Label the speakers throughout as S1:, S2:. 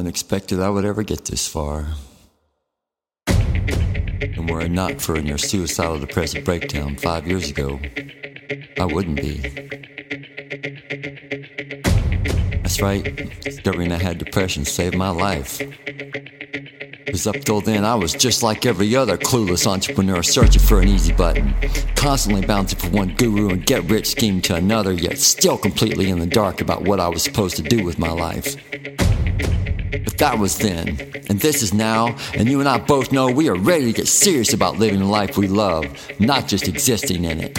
S1: one expected I would ever get this far. And were it not for near suicidal depressive breakdown five years ago, I wouldn't be. That's right, discovering I had depression saved my life. Because up till then, I was just like every other clueless entrepreneur searching for an easy button, constantly bouncing from one guru and get rich scheme to another, yet still completely in the dark about what I was supposed to do with my life. But that was then, and this is now, and you and I both know we are ready to get serious about living the life we love, not just existing in it.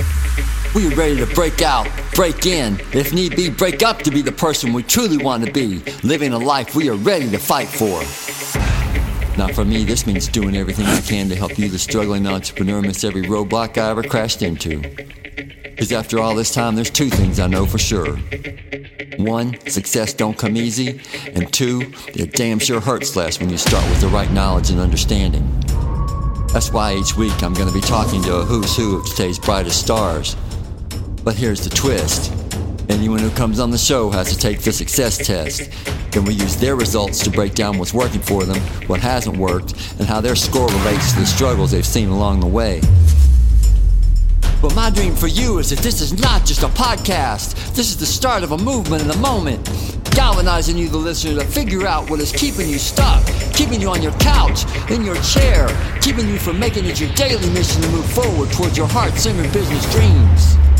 S1: We are ready to break out, break in, if need be, break up to be the person we truly want to be, living a life we are ready to fight for. Now, for me, this means doing everything I can to help you, the struggling entrepreneur, miss every roadblock I ever crashed into. Because after all this time, there's two things I know for sure. One, success don't come easy, and two, it damn sure hurts less when you start with the right knowledge and understanding. That's why each week I'm going to be talking to a who's who of today's brightest stars. But here's the twist. Anyone who comes on the show has to take the success test. Then we use their results to break down what's working for them, what hasn't worked, and how their score relates to the struggles they've seen along the way. But my dream for you is that this is not just a podcast. This is the start of a movement in the moment. Galvanizing you, the listener, to figure out what is keeping you stuck, keeping you on your couch, in your chair, keeping you from making it your daily mission to move forward towards your heart centered business dreams.